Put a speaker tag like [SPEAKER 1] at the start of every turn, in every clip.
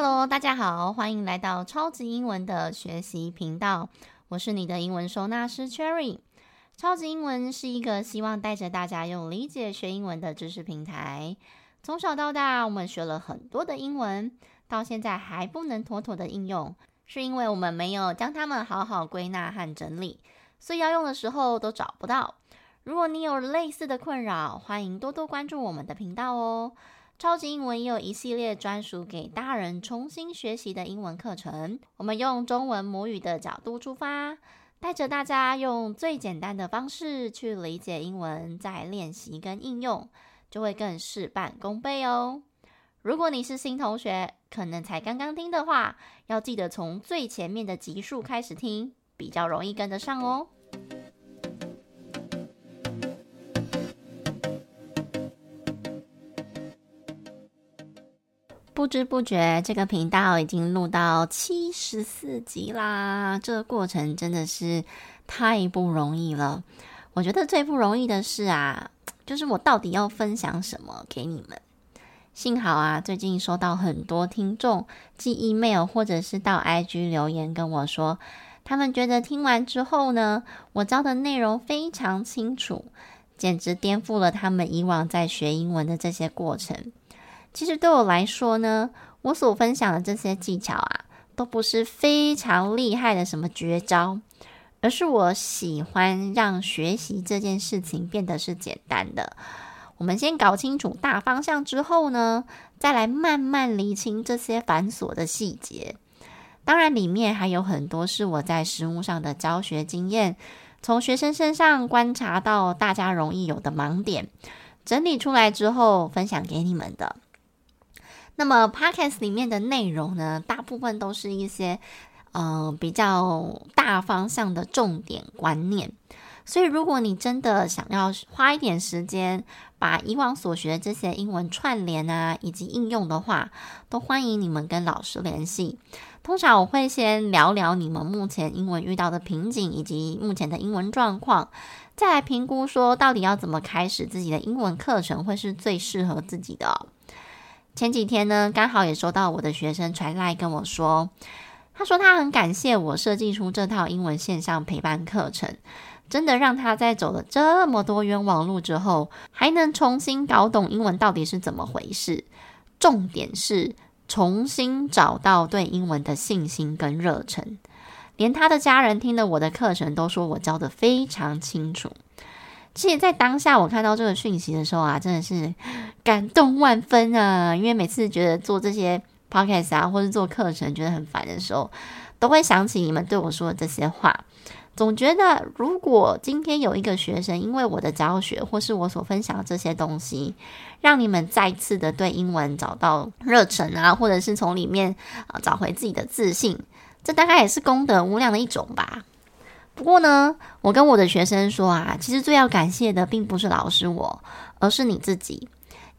[SPEAKER 1] Hello，大家好，欢迎来到超级英文的学习频道。我是你的英文收纳师 Cherry。超级英文是一个希望带着大家用理解学英文的知识平台。从小到大，我们学了很多的英文，到现在还不能妥妥的应用，是因为我们没有将它们好好归纳和整理，所以要用的时候都找不到。如果你有类似的困扰，欢迎多多关注我们的频道哦。超级英文也有一系列专属给大人重新学习的英文课程。我们用中文母语的角度出发，带着大家用最简单的方式去理解英文，再练习跟应用，就会更事半功倍哦。如果你是新同学，可能才刚刚听的话，要记得从最前面的集数开始听，比较容易跟得上哦。不知不觉，这个频道已经录到七十四集啦！这个过程真的是太不容易了。我觉得最不容易的是啊，就是我到底要分享什么给你们。幸好啊，最近收到很多听众寄 email 或者是到 IG 留言跟我说，他们觉得听完之后呢，我教的内容非常清楚，简直颠覆了他们以往在学英文的这些过程。其实对我来说呢，我所分享的这些技巧啊，都不是非常厉害的什么绝招，而是我喜欢让学习这件事情变得是简单的。我们先搞清楚大方向之后呢，再来慢慢厘清这些繁琐的细节。当然，里面还有很多是我在实务上的教学经验，从学生身上观察到大家容易有的盲点，整理出来之后分享给你们的。那么，Podcast 里面的内容呢，大部分都是一些，呃，比较大方向的重点观念。所以，如果你真的想要花一点时间，把以往所学的这些英文串联啊，以及应用的话，都欢迎你们跟老师联系。通常我会先聊聊你们目前英文遇到的瓶颈，以及目前的英文状况，再来评估说到底要怎么开始自己的英文课程，会是最适合自己的。前几天呢，刚好也收到我的学生传来跟我说，他说他很感谢我设计出这套英文线上陪伴课程，真的让他在走了这么多冤枉路之后，还能重新搞懂英文到底是怎么回事。重点是重新找到对英文的信心跟热忱，连他的家人听了我的课程都说我教得非常清楚。其实，在当下我看到这个讯息的时候啊，真的是感动万分啊！因为每次觉得做这些 podcast 啊，或是做课程觉得很烦的时候，都会想起你们对我说的这些话。总觉得，如果今天有一个学生因为我的教学，或是我所分享的这些东西，让你们再次的对英文找到热忱啊，或者是从里面啊找回自己的自信，这大概也是功德无量的一种吧。不过呢，我跟我的学生说啊，其实最要感谢的并不是老师我，而是你自己，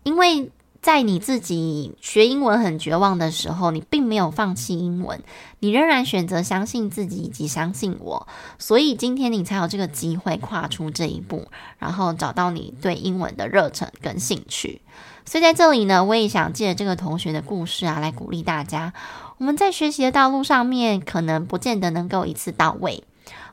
[SPEAKER 1] 因为在你自己学英文很绝望的时候，你并没有放弃英文，你仍然选择相信自己以及相信我，所以今天你才有这个机会跨出这一步，然后找到你对英文的热忱跟兴趣。所以在这里呢，我也想借这个同学的故事啊，来鼓励大家，我们在学习的道路上面，可能不见得能够一次到位。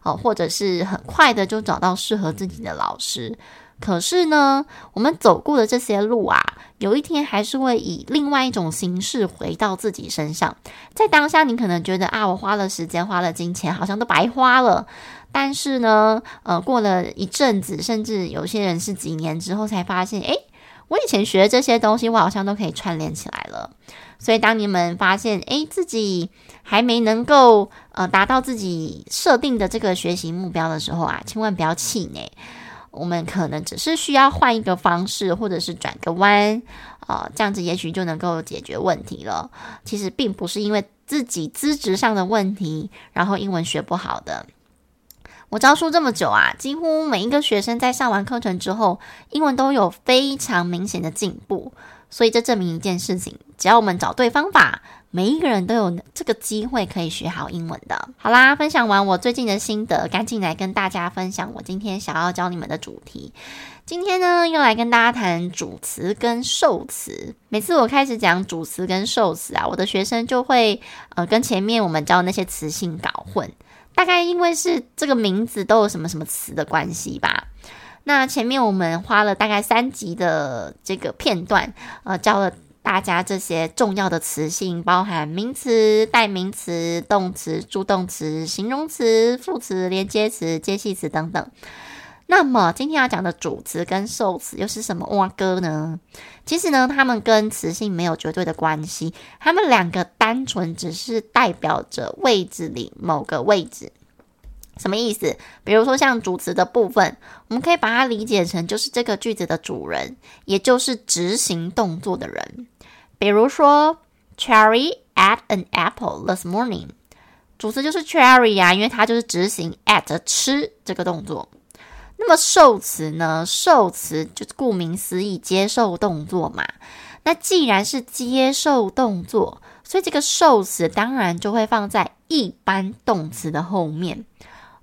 [SPEAKER 1] 哦，或者是很快的就找到适合自己的老师，可是呢，我们走过的这些路啊，有一天还是会以另外一种形式回到自己身上。在当下，你可能觉得啊，我花了时间，花了金钱，好像都白花了。但是呢，呃，过了一阵子，甚至有些人是几年之后才发现，诶，我以前学的这些东西，我好像都可以串联起来了。所以，当你们发现，诶，自己还没能够呃达到自己设定的这个学习目标的时候啊，千万不要气馁。我们可能只是需要换一个方式，或者是转个弯，啊、这样子也许就能够解决问题了。其实并不是因为自己资质上的问题，然后英文学不好的。我教书这么久啊，几乎每一个学生在上完课程之后，英文都有非常明显的进步。所以这证明一件事情：只要我们找对方法，每一个人都有这个机会可以学好英文的。好啦，分享完我最近的心得，赶紧来跟大家分享我今天想要教你们的主题。今天呢，又来跟大家谈主词跟受词。每次我开始讲主词跟受词啊，我的学生就会呃跟前面我们教的那些词性搞混。大概因为是这个名字都有什么什么词的关系吧。那前面我们花了大概三集的这个片段，呃，教了大家这些重要的词性，包含名词、代名词、动词、助动词、形容词、副词、连接词、介系词等等。那么今天要讲的主词跟受词又是什么哇哥呢？其实呢，他们跟词性没有绝对的关系，他们两个单纯只是代表着位置里某个位置。什么意思？比如说像主词的部分，我们可以把它理解成就是这个句子的主人，也就是执行动作的人。比如说，Cherry ate an apple this morning，主词就是 Cherry 呀，因为它就是执行 ate 吃这个动作。那么受词呢？受词就是顾名思义，接受动作嘛。那既然是接受动作，所以这个受词当然就会放在一般动词的后面。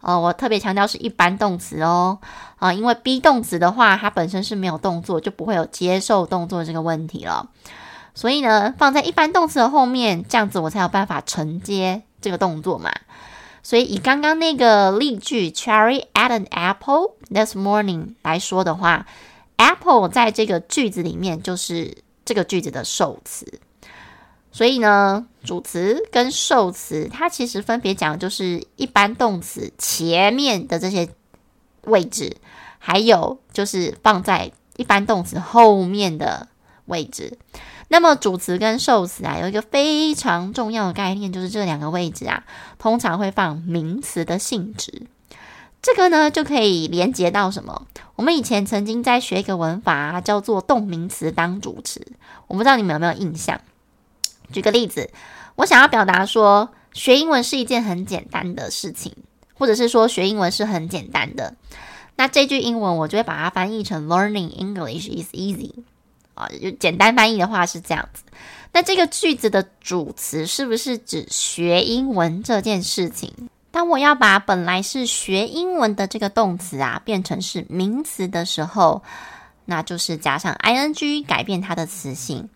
[SPEAKER 1] 哦，我特别强调是一般动词哦。啊，因为 be 动词的话，它本身是没有动作，就不会有接受动作这个问题了。所以呢，放在一般动词的后面，这样子我才有办法承接这个动作嘛。所以以刚刚那个例句 Cherry ate an apple this morning 来说的话，apple 在这个句子里面就是这个句子的受词。所以呢，主词跟受词，它其实分别讲的就是一般动词前面的这些位置，还有就是放在一般动词后面的位置。那么主词跟受词啊，有一个非常重要的概念，就是这两个位置啊，通常会放名词的性质。这个呢，就可以连接到什么？我们以前曾经在学一个文法，叫做动名词当主词。我不知道你们有没有印象？举个例子，我想要表达说，学英文是一件很简单的事情，或者是说学英文是很简单的。那这句英文我就会把它翻译成 Learning English is easy。啊，就简单翻译的话是这样子。那这个句子的主词是不是指学英文这件事情？当我要把本来是学英文的这个动词啊变成是名词的时候，那就是加上 ing 改变它的词性。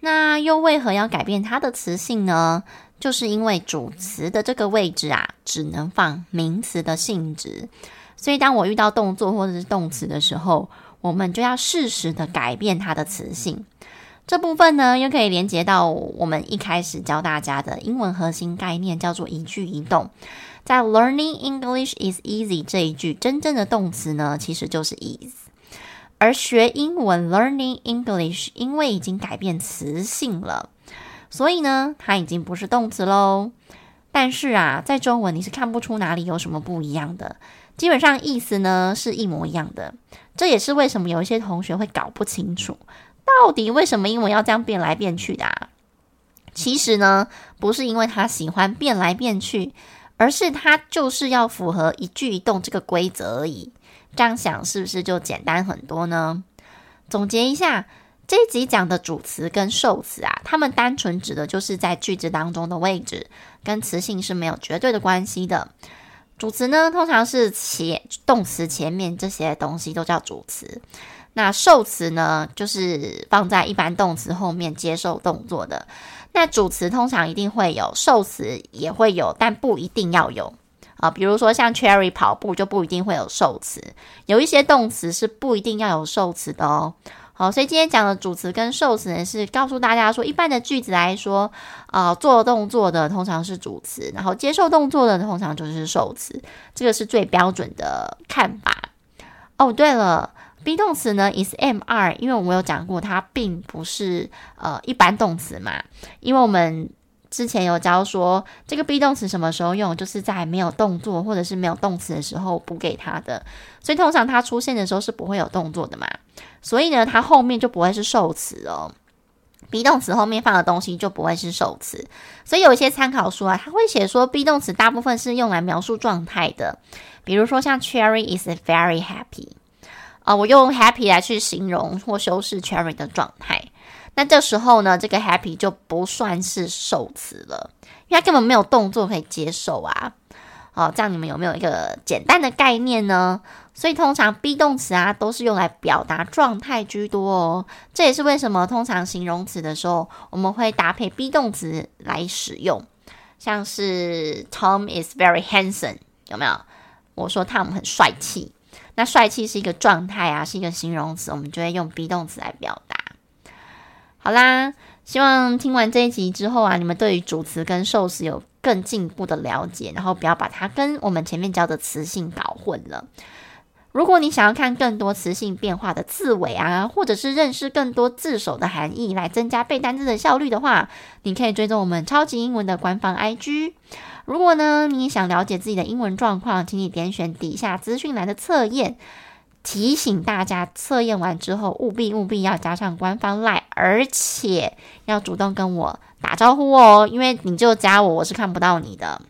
[SPEAKER 1] 那又为何要改变它的词性呢？就是因为主词的这个位置啊，只能放名词的性质。所以当我遇到动作或者是动词的时候，我们就要适时的改变它的词性，这部分呢，又可以连接到我们一开始教大家的英文核心概念，叫做一句一动。在 Learning English is easy 这一句，真正的动词呢，其实就是 is。而学英文 Learning English，因为已经改变词性了，所以呢，它已经不是动词喽。但是啊，在中文你是看不出哪里有什么不一样的。基本上意思呢是一模一样的，这也是为什么有一些同学会搞不清楚，到底为什么英文要这样变来变去的啊？其实呢，不是因为他喜欢变来变去，而是它就是要符合一句一动这个规则而已。这样想是不是就简单很多呢？总结一下，这一集讲的主词跟受词啊，他们单纯指的就是在句子当中的位置，跟词性是没有绝对的关系的。主词呢，通常是前动词前面这些东西都叫主词。那受词呢，就是放在一般动词后面接受动作的。那主词通常一定会有，受词也会有，但不一定要有啊。比如说像 Cherry 跑步就不一定会有受词，有一些动词是不一定要有受词的哦。好，所以今天讲的主词跟受词呢，是告诉大家说，一般的句子来说，啊、呃，做动作的通常是主词，然后接受动作的通常就是受词，这个是最标准的看法。哦，对了，be 动词呢，is am-are，因为我们有讲过，它并不是呃一般动词嘛，因为我们。之前有教说，这个 be 动词什么时候用，就是在没有动作或者是没有动词的时候补给它的，所以通常它出现的时候是不会有动作的嘛，所以呢，它后面就不会是受词哦，be 动词后面放的东西就不会是受词，所以有一些参考书啊，它会写说 be 动词大部分是用来描述状态的，比如说像 Cherry is very happy 啊、我用 happy 来去形容或修饰 Cherry 的状态。那这时候呢，这个 happy 就不算是受词了，因为它根本没有动作可以接受啊。好，这样你们有没有一个简单的概念呢？所以通常 be 动词啊，都是用来表达状态居多哦。这也是为什么通常形容词的时候，我们会搭配 be 动词来使用。像是 Tom is very handsome，有没有？我说 Tom 很帅气，那帅气是一个状态啊，是一个形容词，我们就会用 be 动词来表达。好啦，希望听完这一集之后啊，你们对于主词跟受词有更进一步的了解，然后不要把它跟我们前面教的词性搞混了。如果你想要看更多词性变化的字尾啊，或者是认识更多字首的含义，来增加背单词的效率的话，你可以追踪我们超级英文的官方 IG。如果呢，你想了解自己的英文状况，请你点选底下资讯栏的测验。提醒大家，测验完之后务必务必要加上官方 LINE，而且要主动跟我打招呼哦，因为你就加我，我是看不到你的。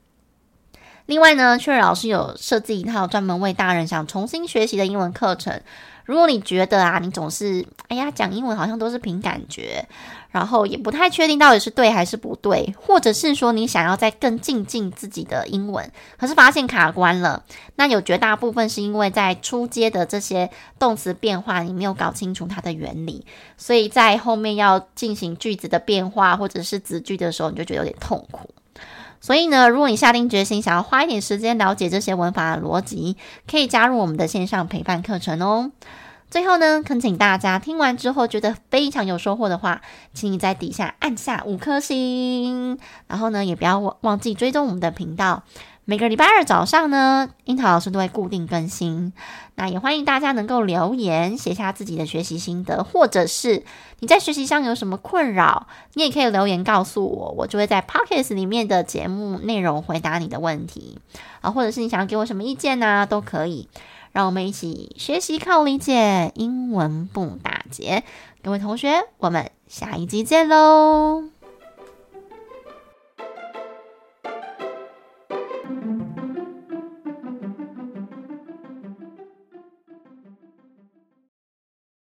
[SPEAKER 1] 另外呢，Cherry 老师有设计一套专门为大人想重新学习的英文课程。如果你觉得啊，你总是哎呀讲英文好像都是凭感觉，然后也不太确定到底是对还是不对，或者是说你想要再更进进自己的英文，可是发现卡关了，那有绝大部分是因为在初阶的这些动词变化你没有搞清楚它的原理，所以在后面要进行句子的变化或者是子句的时候，你就觉得有点痛苦。所以呢，如果你下定决心想要花一点时间了解这些文法的逻辑，可以加入我们的线上陪伴课程哦。最后呢，恳请大家听完之后觉得非常有收获的话，请你在底下按下五颗星，然后呢，也不要忘忘记追踪我们的频道。每个礼拜二早上呢，樱桃老师都会固定更新。那也欢迎大家能够留言写下自己的学习心得，或者是你在学习上有什么困扰，你也可以留言告诉我，我就会在 Podcast 里面的节目内容回答你的问题啊，或者是你想要给我什么意见呢，都可以。让我们一起学习靠理解，英文不打结。各位同学，我们下一集见喽！